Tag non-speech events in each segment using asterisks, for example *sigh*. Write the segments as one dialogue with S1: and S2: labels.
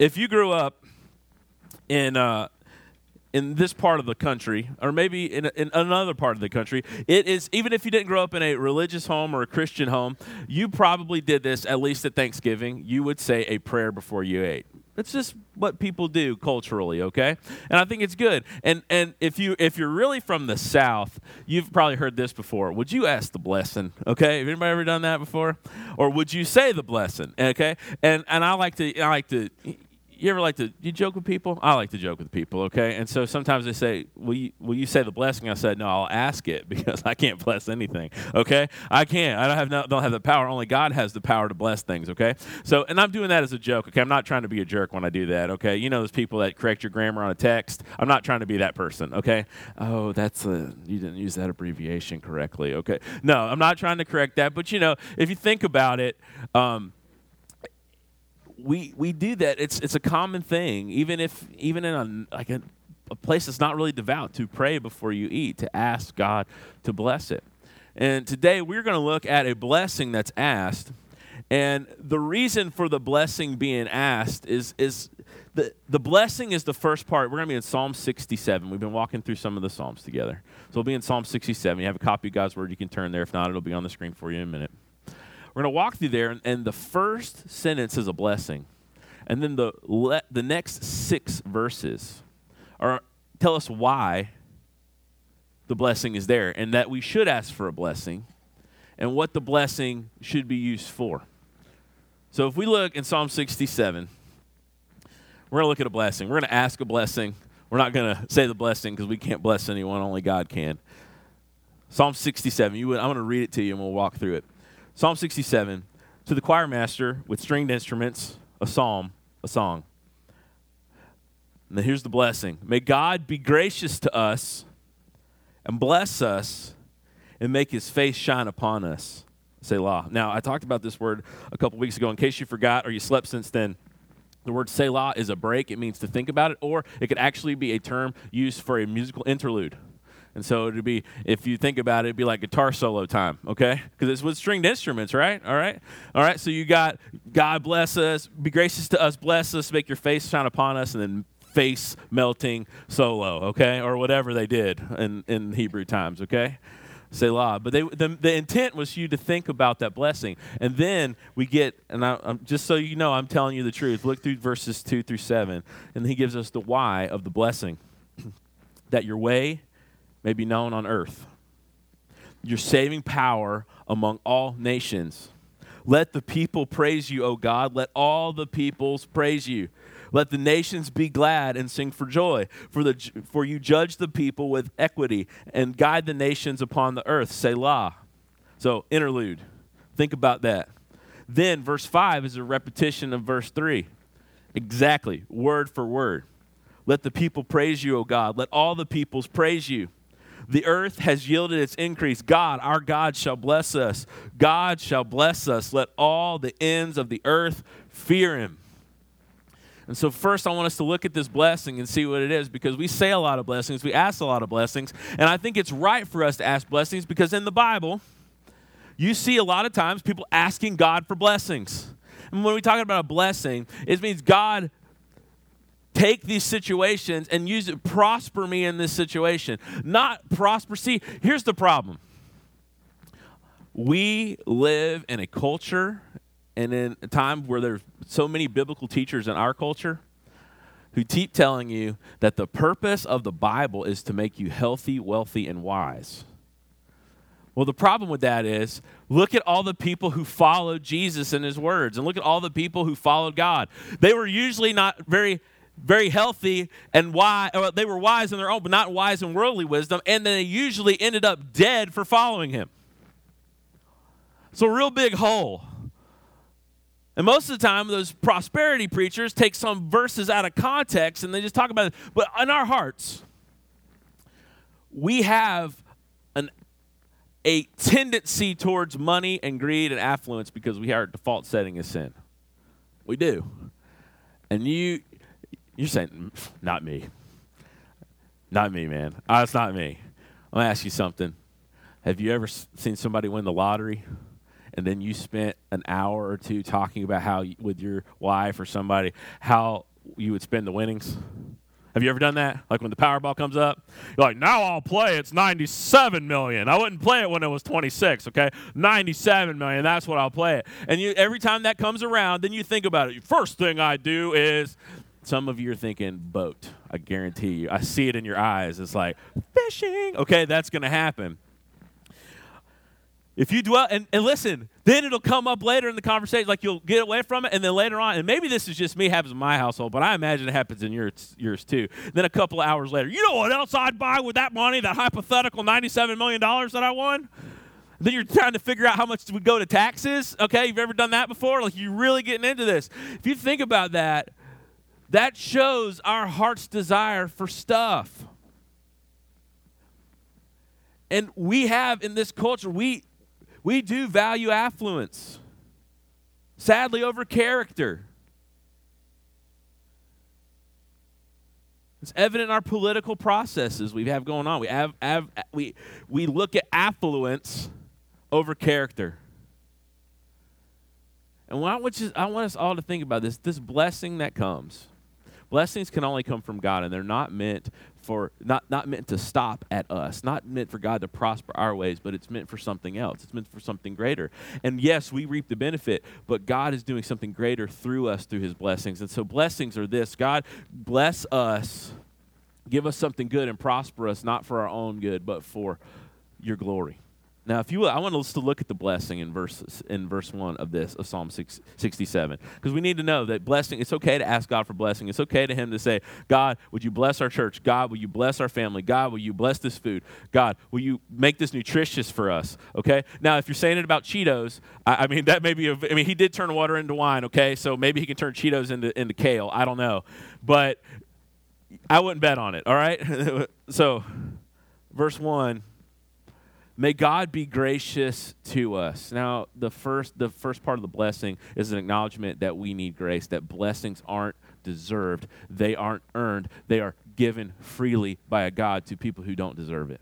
S1: if you grew up in uh, in this part of the country, or maybe in, in another part of the country, it is even if you didn't grow up in a religious home or a Christian home, you probably did this at least at Thanksgiving. You would say a prayer before you ate. It's just what people do culturally, okay? And I think it's good. And and if you if you're really from the South, you've probably heard this before. Would you ask the blessing? Okay, have anybody ever done that before? Or would you say the blessing? Okay, and and I like to I like to you ever like to you joke with people? I like to joke with people, okay? And so sometimes they say, "Will you will you say the blessing?" I said, "No, I'll ask it *laughs* because I can't bless anything." Okay? I can't. I don't have no, don't have the power. Only God has the power to bless things, okay? So, and I'm doing that as a joke, okay? I'm not trying to be a jerk when I do that, okay? You know those people that correct your grammar on a text? I'm not trying to be that person, okay? Oh, that's a you didn't use that abbreviation correctly, okay? No, I'm not trying to correct that, but you know, if you think about it, um, we we do that. It's it's a common thing, even if even in a like a, a place that's not really devout, to pray before you eat, to ask God to bless it. And today we're going to look at a blessing that's asked. And the reason for the blessing being asked is is the, the blessing is the first part. We're going to be in Psalm 67. We've been walking through some of the Psalms together. So we'll be in Psalm 67. You have a copy of God's Word, you can turn there. If not, it'll be on the screen for you in a minute. We're going to walk through there, and, and, the first sentence is a blessing. And then the, le- the next six verses are, tell us why the blessing is there and that we should ask for a blessing and what the blessing should be used for. So if we look in Psalm 67, we're going to look at a blessing. We're going to ask a blessing. We're not going to say the blessing because we can't bless anyone, only God can. Psalm 67. You would, I'm going to read it to you and we'll walk through it. Psalm 67 To the choir master with stringed instruments, a psalm, a song. Then here's the blessing May God be gracious to us and bless us and make his face shine upon us. Selah. Now, I talked about this word a couple weeks ago. In case you forgot or you slept since then, the word Selah is a break. It means to think about it, or it could actually be a term used for a musical interlude. And so it'd be, if you think about it, it'd be like guitar solo time, okay? Because it's with stringed instruments, right? All right? All right, so you got God bless us, be gracious to us, bless us, make your face shine upon us, and then face melting solo, okay? Or whatever they did in, in Hebrew times, okay? Selah. But they, the, the intent was you to think about that blessing. And then we get, and I, I'm, just so you know, I'm telling you the truth. Look through verses 2 through 7. And he gives us the why of the blessing *clears throat* that your way may be known on earth. Your saving power among all nations. Let the people praise you, O God. Let all the peoples praise you. Let the nations be glad and sing for joy. For, the, for you judge the people with equity and guide the nations upon the earth. Selah. So, interlude. Think about that. Then, verse 5 is a repetition of verse 3. Exactly, word for word. Let the people praise you, O God. Let all the peoples praise you. The earth has yielded its increase. God, our God, shall bless us. God shall bless us. Let all the ends of the earth fear him. And so, first, I want us to look at this blessing and see what it is because we say a lot of blessings, we ask a lot of blessings, and I think it's right for us to ask blessings because in the Bible, you see a lot of times people asking God for blessings. And when we talk about a blessing, it means God take these situations and use it prosper me in this situation. Not prosper. See here's the problem. We live in a culture and in a time where there's so many biblical teachers in our culture who keep telling you that the purpose of the bible is to make you healthy wealthy and wise. Well, the problem with that is look at all the people who followed Jesus and his words, and look at all the people who followed God. They were usually not very very healthy and wise. Uh, they were wise in their own, but not wise in worldly wisdom. And they usually ended up dead for following him. So, a real big hole. And most of the time, those prosperity preachers take some verses out of context and they just talk about it. But in our hearts, we have an, a tendency towards money and greed and affluence because we our default setting is sin. We do. And you you're saying, mm, not me. Not me, man. Oh, it's not me. I'm going to ask you something. Have you ever seen somebody win the lottery and then you spent an hour or two talking about how, with your wife or somebody, how you would spend the winnings? Have you ever done that? Like when the Powerball comes up, you're like, now I'll play. It's 97 million. I wouldn't play it when it was 26. Okay, 97 million. That's what I'll play it. And you, every time that comes around, then you think about it. First thing I do is, some of you are thinking boat. I guarantee you. I see it in your eyes. It's like fishing. Okay, that's going to happen. If you dwell, and, and listen, then it'll come up later in the conversation, like you'll get away from it, and then later on, and maybe this is just me, happens in my household, but I imagine it happens in yours, yours too. Then a couple of hours later, you know what else I'd buy with that money, that hypothetical $97 million that I won? Then you're trying to figure out how much would go to taxes. Okay, you've ever done that before? Like you're really getting into this. If you think about that, that shows our heart's desire for stuff. And we have in this culture, we we do value affluence, sadly, over character. It's evident in our political processes we have going on. We, have, have, we, we look at affluence over character. And I want, you, I want us all to think about this this blessing that comes. Blessings can only come from God, and they're not meant for not, not meant to stop at us, not meant for God to prosper our ways, but it's meant for something else. It's meant for something greater. And yes, we reap the benefit, but God is doing something greater through us through his blessings. And so blessings are this God bless us, give us something good and prosper us, not for our own good, but for your glory. Now, if you, will, I want us to look at the blessing in verse in verse one of this of Psalm 6, 67, because we need to know that blessing. It's okay to ask God for blessing. It's okay to Him to say, God, would you bless our church? God, will you bless our family? God, will you bless this food? God, will you make this nutritious for us? Okay. Now, if you're saying it about Cheetos, I, I mean that may be. A, I mean, He did turn water into wine. Okay, so maybe He can turn Cheetos into into kale. I don't know, but I wouldn't bet on it. All right. *laughs* so, verse one May God be gracious to us. Now, the first, the first part of the blessing is an acknowledgement that we need grace, that blessings aren't deserved, they aren't earned, they are given freely by a God to people who don't deserve it.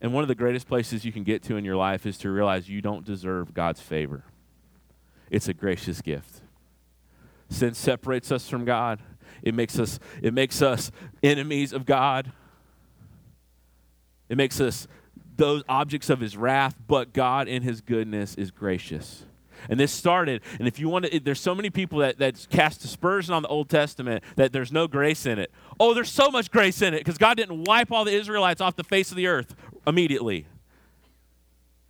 S1: And one of the greatest places you can get to in your life is to realize you don't deserve God's favor. It's a gracious gift. Sin separates us from God. It makes us it makes us enemies of God. It makes us those objects of his wrath, but God in his goodness is gracious. And this started, and if you want to, there's so many people that, that cast aspersion on the Old Testament that there's no grace in it. Oh, there's so much grace in it because God didn't wipe all the Israelites off the face of the earth immediately.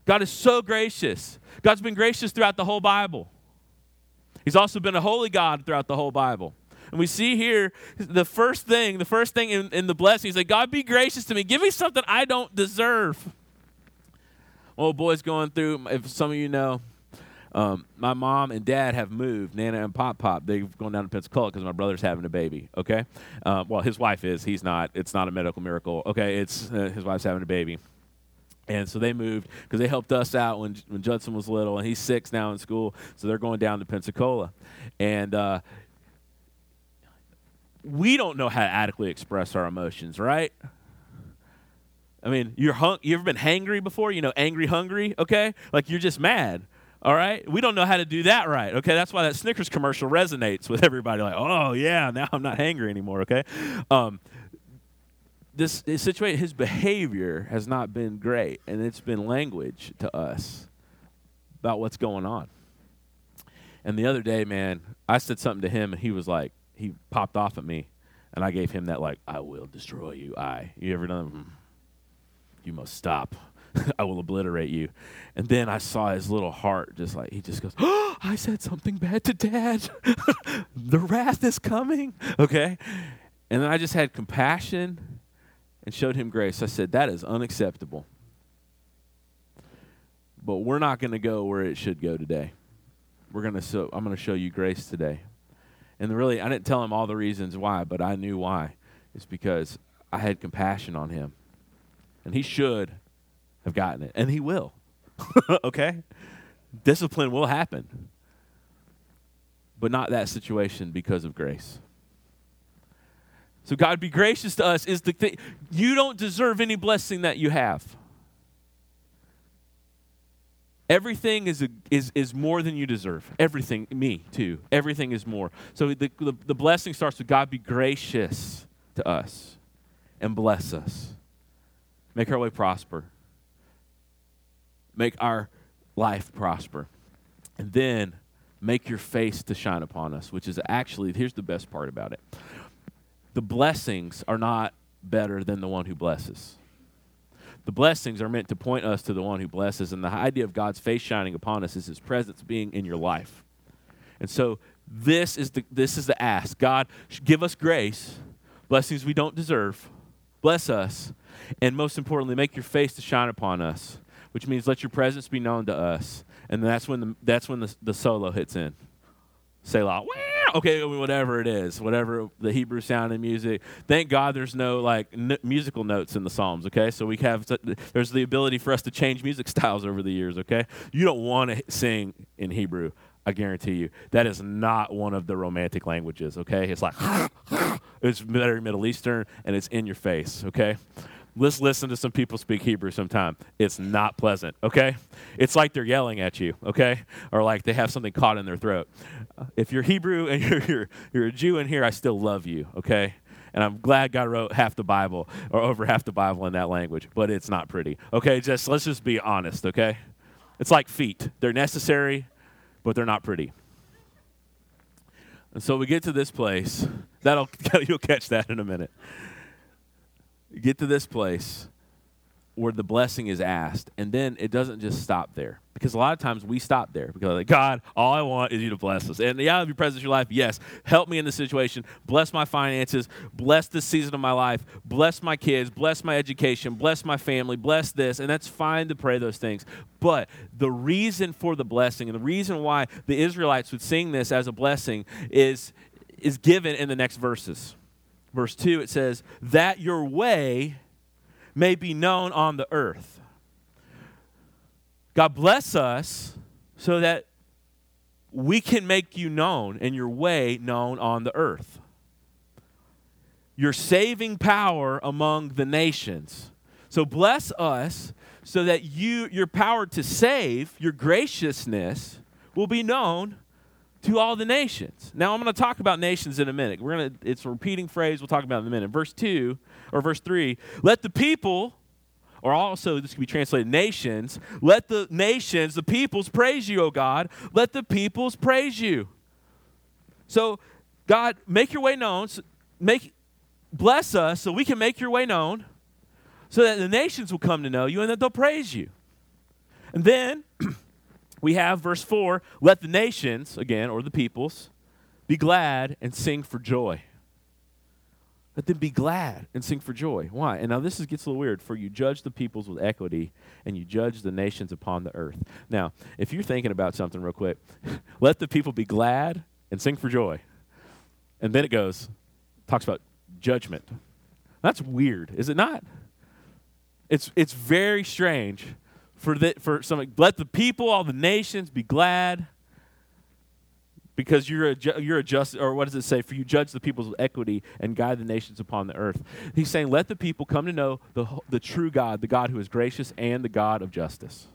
S1: God is so gracious. God's been gracious throughout the whole Bible. He's also been a holy God throughout the whole Bible. And we see here the first thing, the first thing in, in the blessing is that God be gracious to me. Give me something I don't deserve. Well, boys going through, if some of you know, um, my mom and dad have moved. Nana and Pop Pop, they've gone down to Pensacola because my brother's having a baby. Okay, uh, well, his wife is. He's not. It's not a medical miracle. Okay, it's uh, his wife's having a baby. And so they moved because they helped us out when, when Judson was little, and he's six now in school. So they're going down to Pensacola. And uh, we don't know how to adequately express our emotions, right? I mean, you're hung, you ever been hangry before? You know, angry, hungry, okay? Like you're just mad, all right? We don't know how to do that right, okay? That's why that Snickers commercial resonates with everybody. Like, oh, yeah, now I'm not hangry anymore, okay? Um, this, this situation, his behavior has not been great, and it's been language to us about what's going on. And the other day, man, I said something to him, and he was like, he popped off at me, and I gave him that like, "I will destroy you." I. You ever done? Hmm. You must stop. *laughs* I will obliterate you. And then I saw his little heart just like he just goes, oh, I said something bad to dad. *laughs* the wrath is coming. Okay. And then I just had compassion and showed him grace. I said, That is unacceptable. But we're not going to go where it should go today. We're going to so I'm going to show you grace today. And really, I didn't tell him all the reasons why, but I knew why. It's because I had compassion on him. And he should have gotten it. And he will. *laughs* okay? Discipline will happen. But not that situation because of grace. So, God, be gracious to us is the thing. You don't deserve any blessing that you have. Everything is, a, is, is more than you deserve. Everything, me too. Everything is more. So the, the, the blessing starts with God be gracious to us and bless us. Make our way prosper. Make our life prosper. And then make your face to shine upon us, which is actually, here's the best part about it the blessings are not better than the one who blesses. The blessings are meant to point us to the one who blesses, and the idea of God's face shining upon us is his presence being in your life. And so this is the this is the ask. God, give us grace, blessings we don't deserve. Bless us, and most importantly, make your face to shine upon us, which means let your presence be known to us. And that's when the that's when the, the solo hits in. Say Selah. Okay, whatever it is, whatever the Hebrew sound and music. Thank God there's no like n- musical notes in the Psalms. Okay, so we have there's the ability for us to change music *laughs* styles over the years. Okay, you don't want to sing in Hebrew. I guarantee you that is not one of the romantic languages. Okay, it's like *laughs* it's very Middle Eastern and it's in your face. Okay, let's listen to some people speak Hebrew sometime. It's not pleasant, okay? It's like they're yelling at you, okay? Or like they have something caught in their throat. Uh, if you're Hebrew and *laughs* you're, you're, you're a Jew in here, I still love you, okay? And I'm glad God wrote half the Bible or over half the Bible in that language, but it's not pretty, okay? Just let's just be honest, okay? It's like feet. They're necessary, but they're not pretty. And so we get to this place. That'll *laughs* you'll catch that in a minute get to this place where the blessing is asked, and then it doesn't just stop there. Because a lot of times we stop there because, like, God, all I want is you to bless us. And yeah, be present in your life. Yes, help me in this situation. Bless my finances. Bless this season of my life. Bless my kids. Bless my education. Bless my family. Bless this. And that's fine to pray those things. But the reason for the blessing and the reason why the Israelites would sing this as a blessing is, is given in the next verses verse 2, it says, That your way may be known on the earth. God bless us so that we can make you known and your way known on the earth. Your saving power among the nations. So bless us so that you your power to save, your graciousness will be known to all the nations. Now I'm going to talk about nations in a minute. We're going to it's a repeating phrase we'll talk about in a minute. Verse 2 or verse 3, let the people or also this can be translated nations, let the nations, the peoples praise you, O God. Let the peoples praise you. So God, make your way known, make bless us so we can make your way known so that the nations will come to know you and that they'll praise you. And then *clears throat* we have verse 4 let the nations, again, or the peoples, be glad and sing for joy. Let them be glad and sing for joy. Why? And now this is, gets a little weird. For you judge the peoples with equity, and you judge the nations upon the earth. Now, if you're thinking about something real quick, *laughs* let the people be glad and sing for joy. And then it goes, talks about judgment. That's weird, is it not? It's, it's very strange for, the, for some, let the people, all the nations be glad because you're a, you're a just, or what does it say? For you judge the peoples with equity and guide the nations upon the earth. He's saying, let the people come to know the, the true God, the God who is gracious and the God of justice.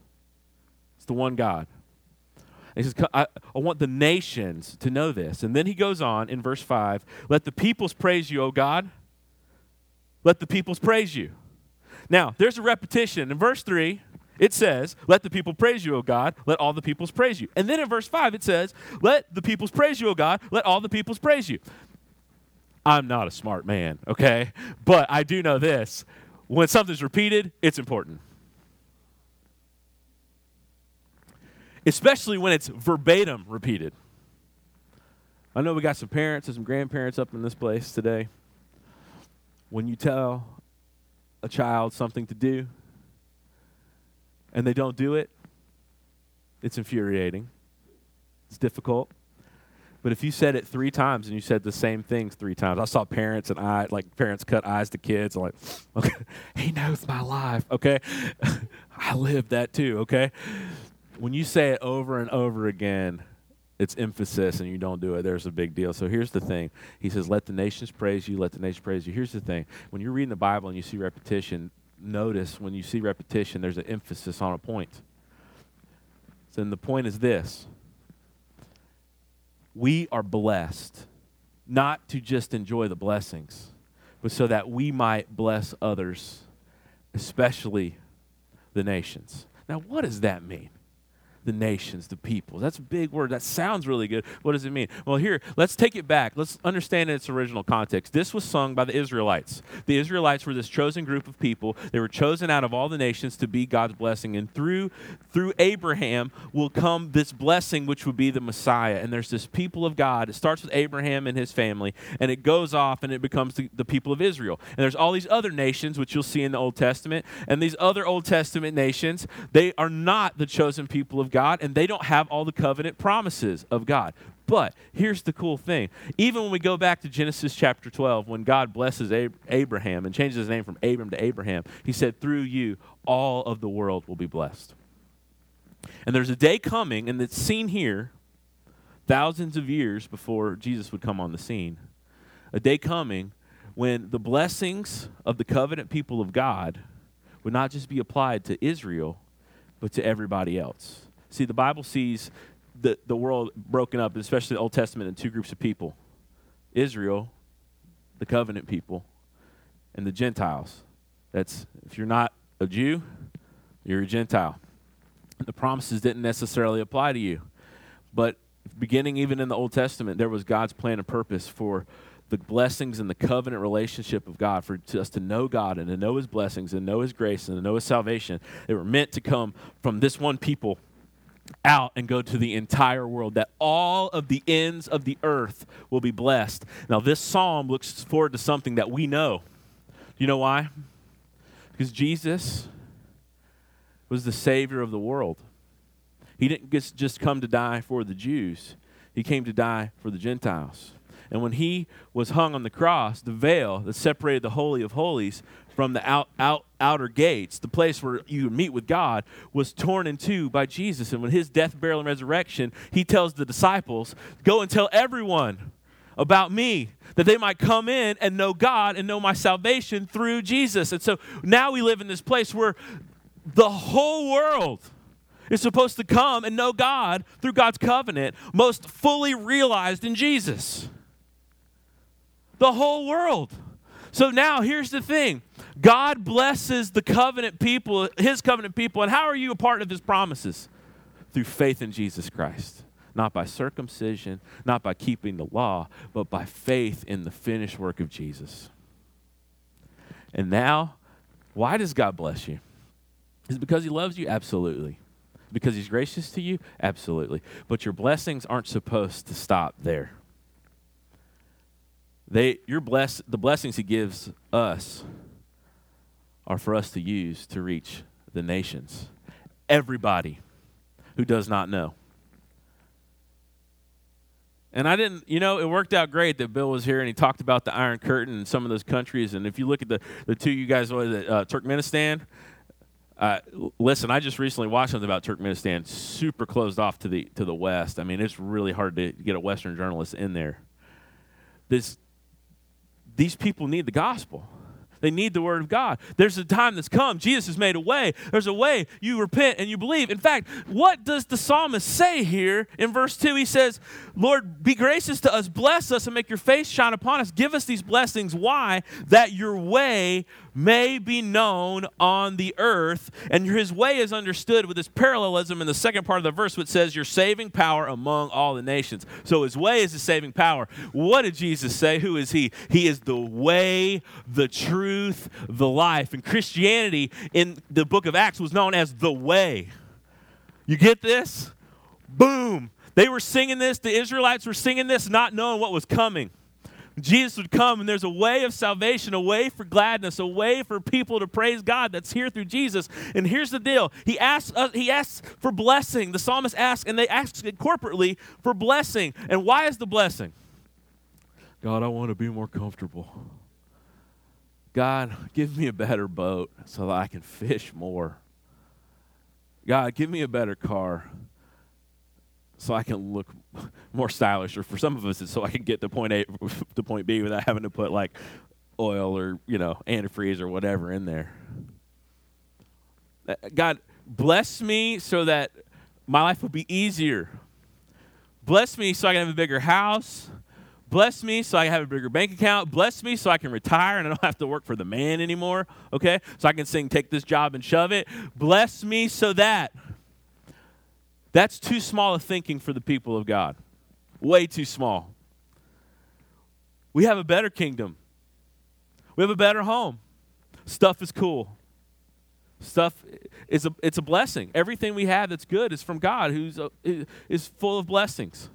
S1: It's the one God. He says, I, I want the nations to know this. And then he goes on in verse 5 Let the peoples praise you, O God. Let the peoples praise you. Now, there's a repetition. In verse 3, it says, Let the people praise you, O God. Let all the peoples praise you. And then in verse 5, it says, Let the peoples praise you, O God. Let all the peoples praise you. I'm not a smart man, okay? But I do know this when something's repeated, it's important. Especially when it's verbatim repeated. I know we got some parents and some grandparents up in this place today. When you tell a child something to do, and they don't do it, it's infuriating. It's difficult. But if you said it three times and you said the same things three times, I saw parents and I like parents cut eyes to kids. I'm like, *laughs* okay, he knows my life. Okay, *laughs* I lived that too. Okay, when you say it over and over again, it's emphasis and you don't do it. There's a big deal. So here's the thing. He says, "Let the nations praise you. Let the nations praise you." Here's the thing. When you're reading the Bible and you see repetition, notice when you see repetition, there's an emphasis on a point. And the point is this we are blessed not to just enjoy the blessings, but so that we might bless others, especially the nations. Now, what does that mean? The nations, the people. That's a big word. That sounds really good. What does it mean? Well, here, let's take it back. Let's understand in its original context. This was sung by the Israelites. The Israelites were this chosen group of people. They were chosen out of all the nations to be God's blessing. And through through Abraham will come this blessing which would be the Messiah. And there's this people of God. It starts with Abraham and his family, and it goes off and it becomes the, the people of Israel. And there's all these other nations which you'll see in the Old Testament. And these other Old Testament nations, they are not the chosen people of God, and they don't have all the covenant promises of God. But here's the cool thing. Even when we go back to Genesis chapter 12, when God blesses Ab- Abraham and changes his name from Abram to Abraham, he said, Through you, all of the world will be blessed. And there's a day coming, and it's seen here thousands of years before Jesus would come on the scene. A day coming when the blessings of the covenant people of God would not just be applied to Israel, but to everybody else. See, the Bible sees the, the world broken up, especially the Old Testament, in two groups of people Israel, the covenant people, and the Gentiles. That's if you're not a Jew, you're a Gentile. The promises didn't necessarily apply to you. But beginning even in the Old Testament, there was God's plan and purpose for the blessings and the covenant relationship of God, for us to know God and to know His blessings and know His grace and to know His salvation. They were meant to come from this one people out and go to the entire world, that all of the ends of the earth will be blessed. Now, this psalm looks forward to something that we know. You know why? Because Jesus was the Savior of the world. He didn't just come to die for the Jews, He came to die for the Gentiles. And when he was hung on the cross, the veil that separated the Holy of Holies from the out, out, outer gates, the place where you meet with God, was torn in two by Jesus. And when his death, burial, and resurrection, he tells the disciples, Go and tell everyone about me, that they might come in and know God and know my salvation through Jesus. And so now we live in this place where the whole world is supposed to come and know God through God's covenant, most fully realized in Jesus the whole world. So now here's the thing God blesses the covenant people, his covenant people. And how are you a part of his promises? Through faith in Jesus Christ. Not by circumcision, not by keeping the law, but by faith in the finished work of Jesus. And now, why does God bless you? Is it because he loves you? Absolutely. Because he's gracious to you? Absolutely. But your blessings aren't supposed to stop there. They, your bless, the blessings he gives us are for us to use to reach the nations. Everybody who does not know. And I didn't, you know, it worked out great that Bill was here and he talked about the Iron Curtain and some of those countries. And if you look at the, the two you guys, what is uh, Turkmenistan? Uh, listen, I just recently watched something about Turkmenistan, super closed off to the to the west. I mean, it's really hard to get a Western journalist in there. This these people need the gospel. They need the word of God. There's a time that's come. Jesus has made a way. There's a way you repent and you believe. In fact, what does the psalmist say here in verse 2? He says, Lord, be gracious to us, bless us, and make your face shine upon us. Give us these blessings. Why? That your way may be known on the earth. And his way is understood with this parallelism in the second part of the verse, which says, Your saving power among all the nations. So his way is his saving power. What did Jesus say? Who is he? He is the way, the truth, the life. And Christianity in the book of Acts was known as the way. You get this? Boom. They were singing this, the Israelites were singing this, not knowing what was coming. Jesus would come, and there's a way of salvation, a way for gladness, a way for people to praise God that's here through Jesus. And here's the deal: He asks, uh, he asks for blessing. The psalmist asks, and they ask it corporately for blessing. And why is the blessing? God, I want to be more comfortable. God, give me a better boat so that I can fish more. God, give me a better car so I can look *laughs* more stylish, or for some of us, it's so I can get to point A *laughs* to point B without having to put like oil or you know antifreeze or whatever in there. Uh, God bless me so that my life will be easier. Bless me so I can have a bigger house. Bless me so I can have a bigger bank account. Bless me so I can retire and I don't *laughs* have to work for the man anymore. Okay? So I can sing, take this job and shove it. Bless me so that. That's too small a thinking for the people of God. Way too small. We have a better kingdom. We have a better home. Stuff is cool. Stuff is a, it's a blessing. Everything we have that's good is from God, who's uh, a, is full of blessings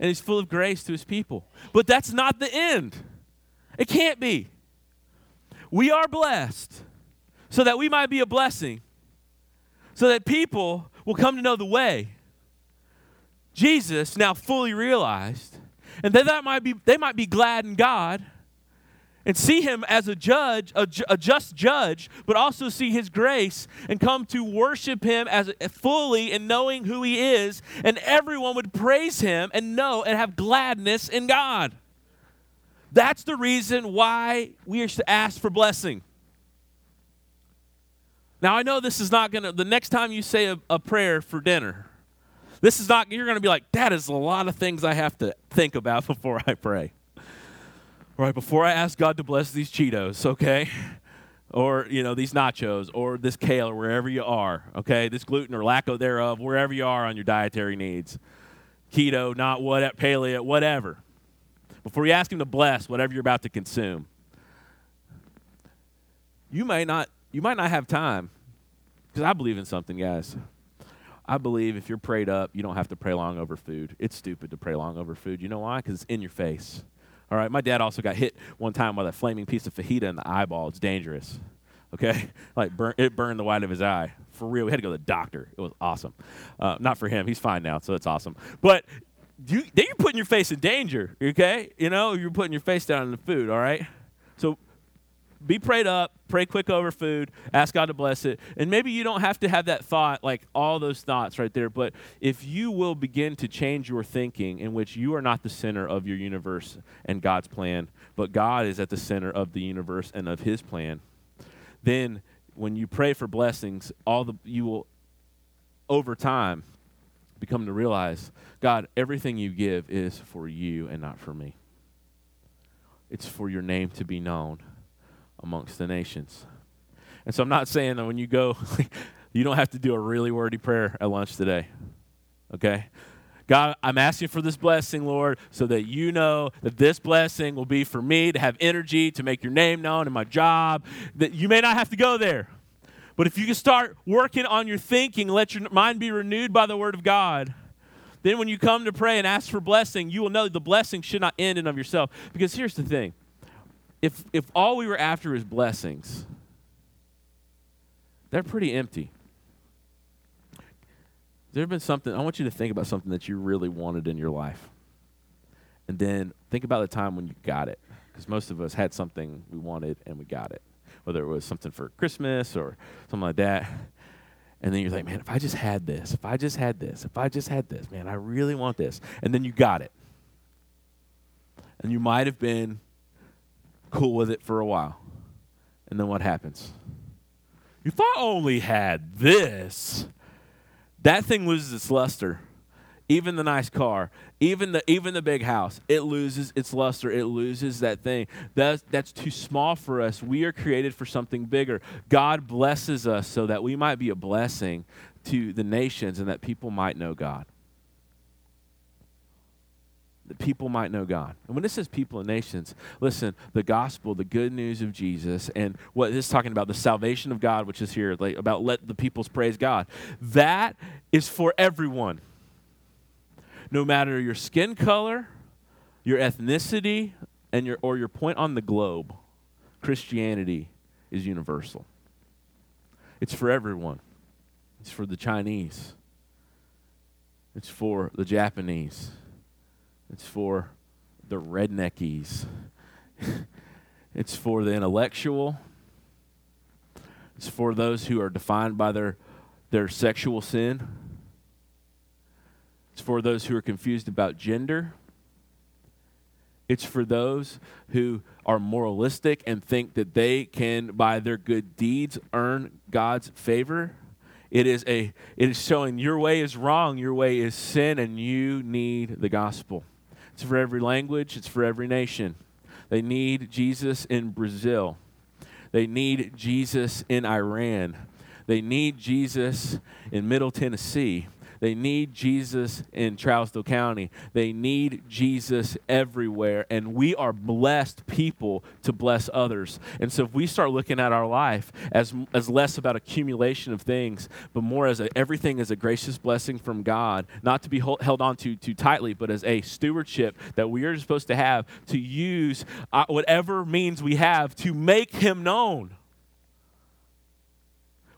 S1: and he's full of grace to his people. But that's not the end. It can't be. We are blessed so that we might be a blessing, so that people will come to know the way. Jesus now fully realized, and that, that might be, they might be glad in God and see him as a judge, a, a, just judge, but also see his grace and come to worship him as fully and knowing who he is, and everyone would praise him and know and have gladness in God. That's the reason why we are to ask for blessing. Now I know this is not gonna the next time you say a, a prayer for dinner, this is not you're gonna be like, that is a lot of things I have to think about *laughs* before I pray right before I ask God to bless these Cheetos, okay? *laughs* Or, you know, these nachos or this kale or wherever you are, okay? This gluten or lack of thereof, wherever you are on your dietary needs. Keto, not what, paleo, whatever. Before you ask him to bless whatever you're about to consume. You may not you might not have time. Because I believe in something, guys. I believe if you're prayed up, you don't have to pray long over food. It's stupid to pray long over food. You know why? Because it's in your face. All right, my dad also got hit one time with a flaming piece of fajita in the eyeball. It's dangerous. Okay, *laughs* like burn, it burned the white of his eye for real. We had to go to the doctor. It was awesome. Uh, not for him. He's fine now, so it's awesome. But you, then you're putting your face in danger. Okay, you know you're putting your face down in the food. All right, so be prayed up, pray quick over food, ask God to bless it. And maybe you don't have to have that thought, like all those thoughts right there, but if you will begin to change your thinking in which you are not the center of your universe and God's plan, but God is at the center of the universe and of his plan, then when you pray for blessings, all the you will over time become to realize, God, everything you give is for you and not for me. It's for your name to be known amongst the nations. And so I'm not saying that when you go, *laughs* you don't have to do a really wordy prayer at lunch today. Okay? God, I'm asking for this blessing, Lord, so that you know that this blessing will be for me to have energy to make your name known in my job. That you may not have to go there. But if you can start working on your thinking, let your mind be renewed by the word of God, then when you come to pray and ask for blessing, you will know the blessing should not end in of yourself. Because here's the thing if, if all we were after is blessings, they're pretty empty. There have been something, I want you to think about something that you really wanted in your life. And then think about the time when you got it. Because most of us had something we wanted and we got it. Whether it was something for Christmas or something like that. And then you're like, man, if I just had this, if I just had this, if I just had this, man, I really want this. And then you got it. And you might have been cool with it for a while. And then what happens? If I only had this, that thing loses its luster. Even the nice car, even the even the big house, it loses its luster. It loses that thing. That's that's too small for us. We are created for something bigger. God blesses us so that we might be a blessing to the nations and that people might know God that people might know God. And when it says people and nations, listen, the gospel, the good news of Jesus, and what this is talking about, the salvation of God, which is here, like, about let the peoples praise God, that is for everyone. No matter your skin color, your ethnicity, and your, or your point on the globe, Christianity is universal. It's for everyone. It's for the Chinese. It's for the Japanese. It's for the redneckies. *laughs* it's for the intellectual. It's for those who are defined by their, their sexual sin. It's for those who are confused about gender. It's for those who are moralistic and think that they can, by their good deeds, earn God's favor. It is a it is showing your way is wrong, your way is sin, and you need the gospel. It's for every language, it's for every nation. They need Jesus in Brazil. They need Jesus in Iran. They need Jesus in Middle Tennessee. They need Jesus in Trousdale County. They need Jesus everywhere. And we are blessed people to bless others. And so if we start looking at our life as, as less about accumulation of things, but more as a, everything is a gracious blessing from God, not to be hold, held on to too tightly, but as a stewardship that we are supposed to have to use uh, whatever means we have to make Him known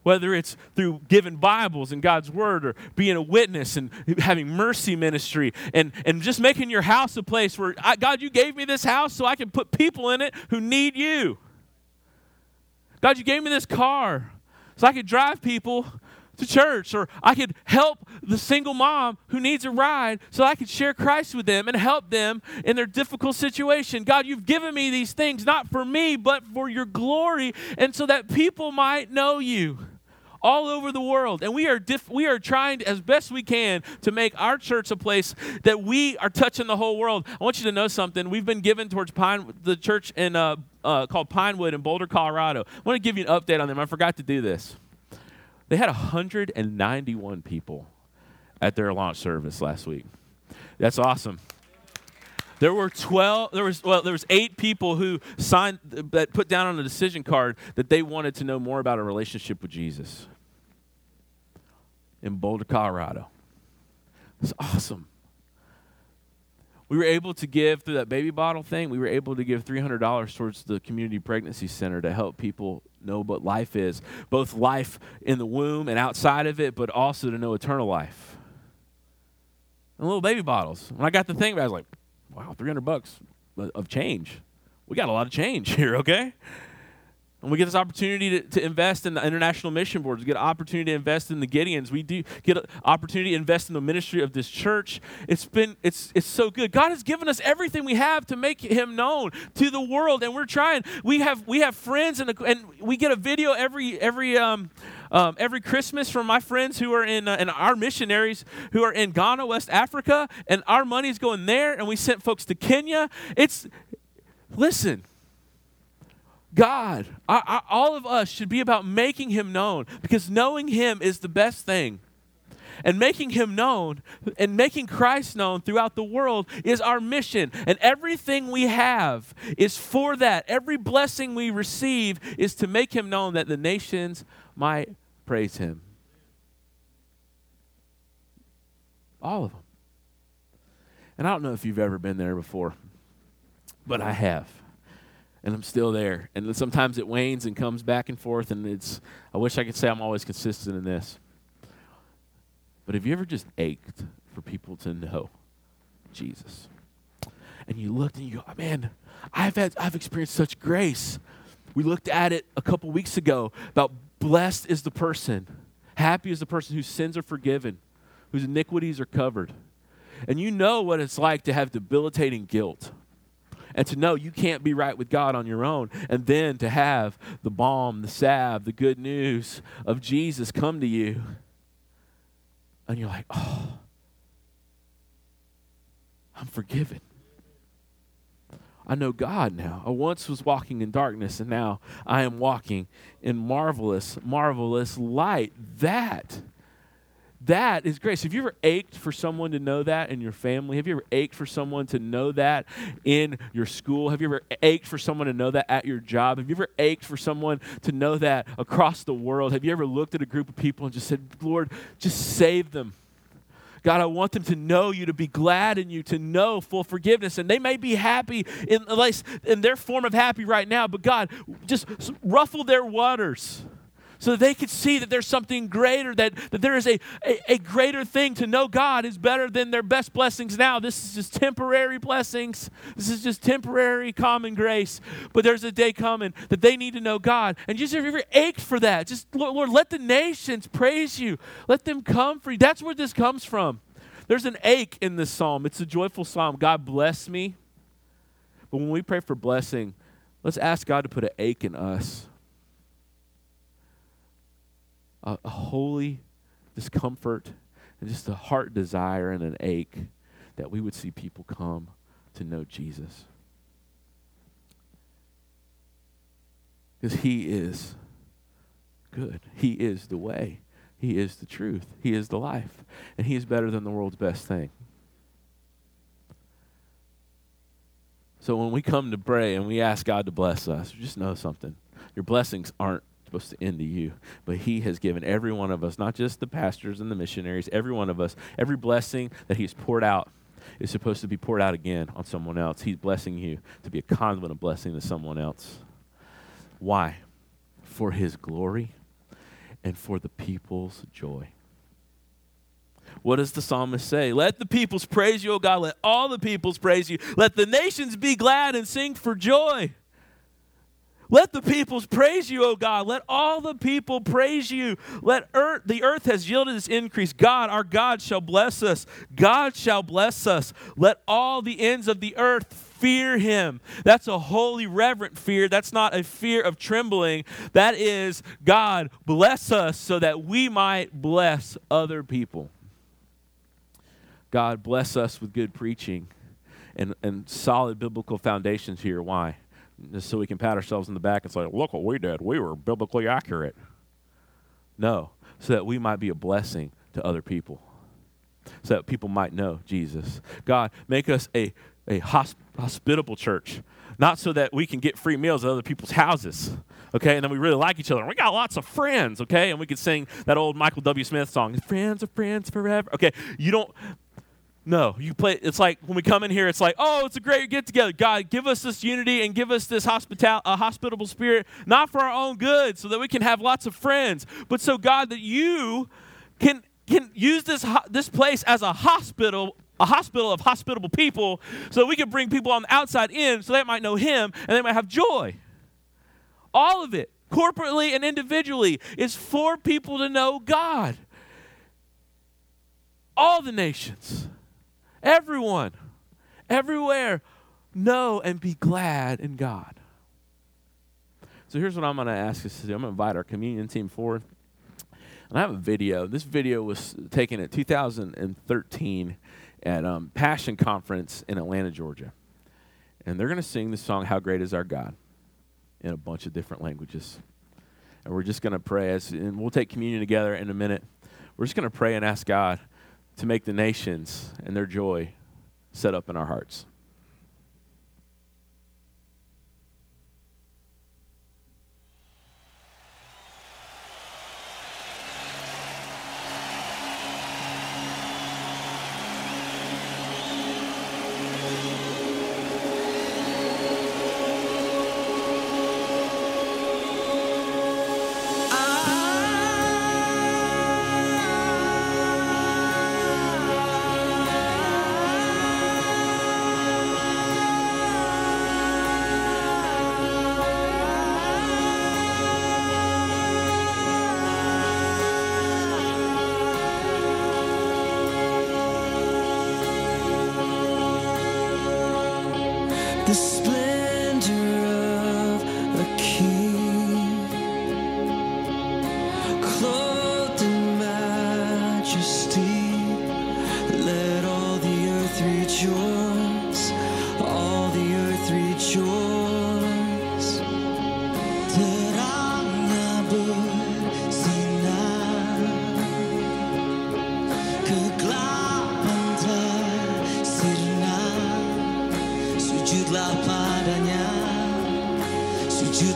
S1: whether it's through giving Bibles and God's Word or being a witness and having mercy ministry and, and just making your house a place where, I, God, you gave me this house so I can put people in it who need you. God, you gave me this car so I could drive people to church or I could help the single mom who needs a ride so I could share Christ with them and help them in their difficult situation. God, you've given me these things not for me, but for your glory and so that people might know you all over the world. And we are, diff- we are trying as best we can to make our church a place that we are touching the whole world. I want you to know something. We've been given towards Pine, the church in, uh, uh, called Pinewood in Boulder, Colorado. I want to give you an update on them. I forgot to do this. They had 191 people at their launch service last week. That's awesome. There were 12 there was well there was 8 people who signed that put down on a decision card that they wanted to know more about a relationship with Jesus in Boulder, Colorado. It's awesome. We were able to give through that baby bottle thing, we were able to give $300 towards the community pregnancy center to help people know what life is, both life in the womb and outside of it, but also to know eternal life. And little baby bottles. When I got the thing, I was like, wow, 300 bucks uh, of change. We got a lot of change *laughs* here, okay? And we get this opportunity to, to invest in the international mission boards. We get an opportunity to invest in the Gideons. We do get an opportunity to invest in the ministry of this church. It's been it's it's so good. God has given us everything we have to make Him known to the world, and we're trying. We have we have friends, and and we get a video every every um, um, every Christmas from my friends who are in, uh, and our missionaries who are in Ghana, West Africa, and our money is going there, and we sent folks to Kenya. It's, listen, God, all of us should be about making Him known because knowing Him is the best thing. And making Him known and making Christ known throughout the world is our mission. And everything we have is for that. Every blessing we receive is to make Him known that the nations might praise Him. All of them. And I don't know if you've ever been there before, but I have and I'm still there. And sometimes it wanes and comes back and forth, and it's, I wish I could say I'm always consistent in this. But have you ever just ached for people to know Jesus? And you looked and you go, man, I've had, I've experienced such grace. We looked at it a couple weeks ago about blessed is the person, happy is the person whose sins are forgiven, whose iniquities are covered. And you know what it's like to have debilitating guilt and to know you can't be right with God on your own, and then to have the balm, the salve, the good news of Jesus come to you, and you're like, oh, I'm forgiven. I know God now. I once was walking in darkness, and now I am walking in marvelous, marvelous light. That that is grace. Have you ever ached for someone to know that in your family? Have you ever ached for someone to know that in your school? Have you ever ached for someone to know that at your job? Have you ever ached for someone to know that across the world? Have you ever looked at a group of people and just said, Lord, just save them? God, I want them to know you, to be glad in you, to know full forgiveness. And they may be happy in, in their form of happy right now, but God, just ruffle their waters so that they could see that there's something greater, that, that there is a, a, a greater thing to know God is better than their best blessings now. This is just temporary blessings. This is just temporary common grace. But there's a day coming that they need to know God. And just if you ever ached for that, just Lord, let the nations praise you. Let them come for you. That's where this comes from. There's an ache in this psalm. It's a joyful psalm. God bless me. But when we pray for blessing, let's ask God to put an ache in us a, a holy discomfort and just a heart desire and an ache that we would see people come to know Jesus. Because he is good. He is the way. He is the truth. He is the life. And he is better than the world's best thing. So when we come to pray and we ask God to bless us, just know something. Your blessings aren't supposed to end to you, but He has given every one of us, not just the pastors and the missionaries, every one of us, every blessing that He's poured out is supposed to be poured out again on someone else. He's blessing you to be a conduit of blessing to someone else. Why? For His glory and for the people's joy. What does the psalmist say? Let the peoples praise you, O God. Let all the peoples praise you. Let the nations be glad and sing for joy. Let the peoples praise you, O God. Let all the people praise you. Let earth, the earth has yielded its increase. God, our God, shall bless us. God shall bless us. Let all the ends of the earth fear him. That's a holy, reverent fear. That's not a fear of trembling. That is, God, bless us so that we might bless other people. God, bless us with good preaching and, and solid biblical foundations here. Why? Just so we can pat ourselves in the back and say, look what we did. We were biblically accurate. No, so that we might be a blessing to other people, so that people might know Jesus. God, make us a, a hosp- hospitable church, not so that we can get free meals at other people's houses, okay? And then we really like each other. We got lots of friends, okay? And we could sing that old Michael W. Smith song, Friends are friends forever. Okay, you don't, no, you play. It's like when we come in here, it's like, oh, it's a great get together. God, give us this unity and give us this hospital, a hospitable spirit, not for our own good, so that we can have lots of friends, but so God that you can can use this this place as a hospital, a hospital of hospitable people, so that we can bring people on the outside in, so they might know Him and they might have joy. All of it, corporately and individually, is for people to know God. All the nations. Everyone, everywhere, know and be glad in God. So here's what I'm going to ask us to do I'm going to invite our communion team forward. And I have a video. This video was taken at 2013 at um, Passion Conference in Atlanta, Georgia. And they're going to sing the song, How Great Is Our God, in a bunch of different languages. And we're just going to pray, as, and we'll take communion together in a minute. We're just going to pray and ask God to make the nations and their joy set up in our hearts.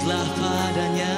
S1: tunduklah padanya.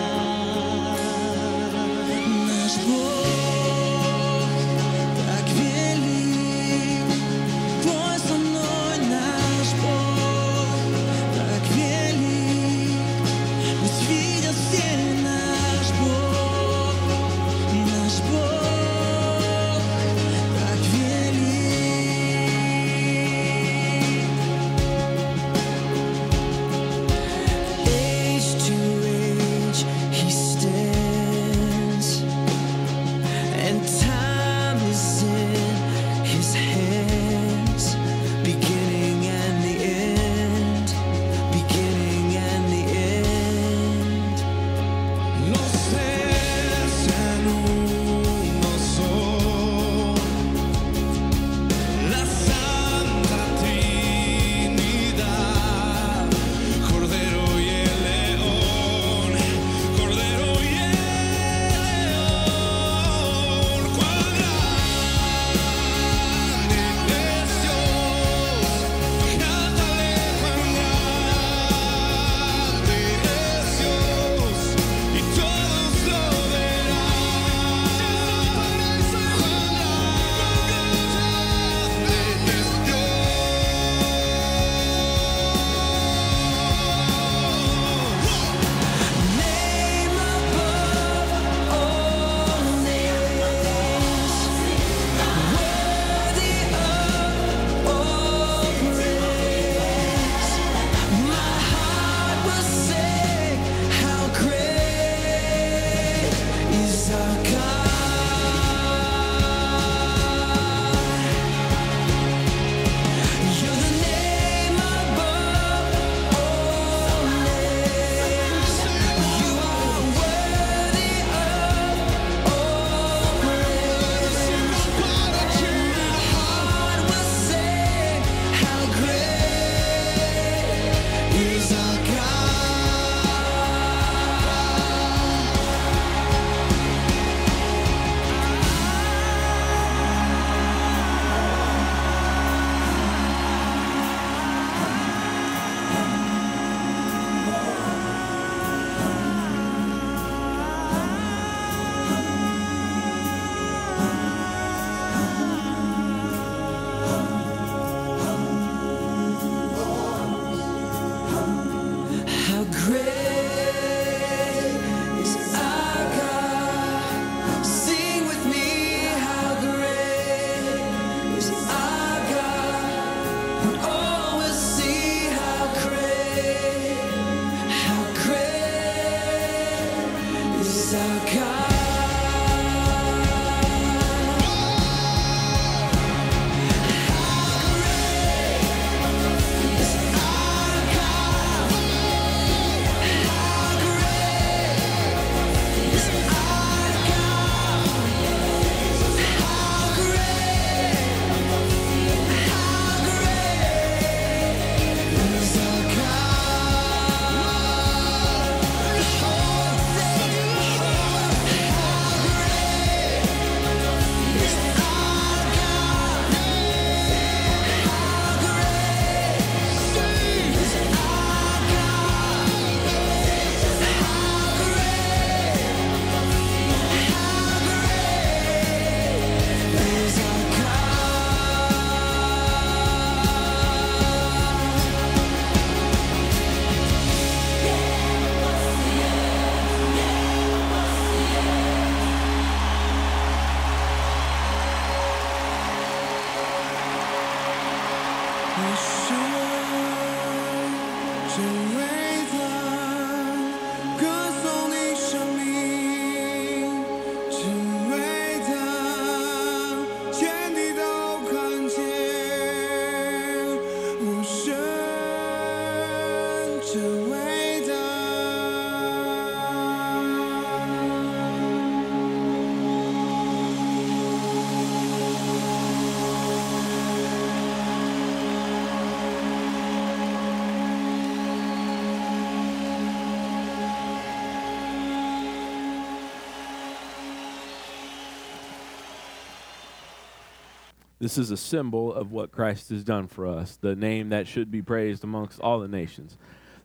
S1: This is a symbol of what Christ has done for us, the name that should be praised amongst all the nations.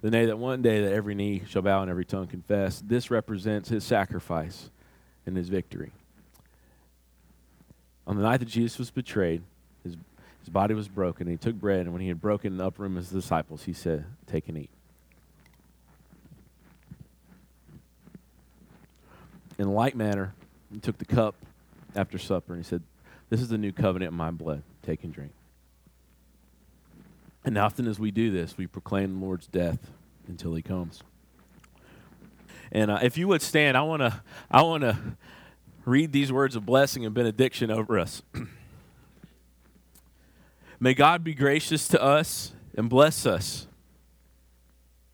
S1: The name that one day that every knee shall bow and every tongue confess. This represents his sacrifice and his victory. On the night that Jesus was betrayed, his, his body was broken, and he took bread, and when he had broken the upper room of his disciples, he said, Take and eat. In like manner, he took the cup after supper, and he said, this is the new covenant in my blood. Take and drink. And often as we do this, we proclaim the Lord's death until he comes. And uh, if you would stand, I want to I want to read these words of blessing and benediction over us. *clears throat* May God be gracious to us and bless us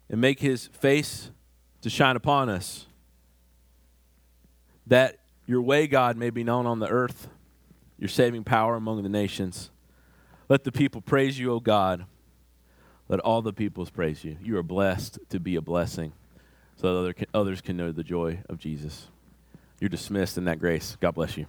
S1: and make his face to shine upon us that your way God may be known on the earth your saving power among the nations. Let the people praise you, O God. Let all the peoples praise you. You are blessed to be a blessing so that other, others can know the joy of Jesus. You're dismissed in that grace. God bless you.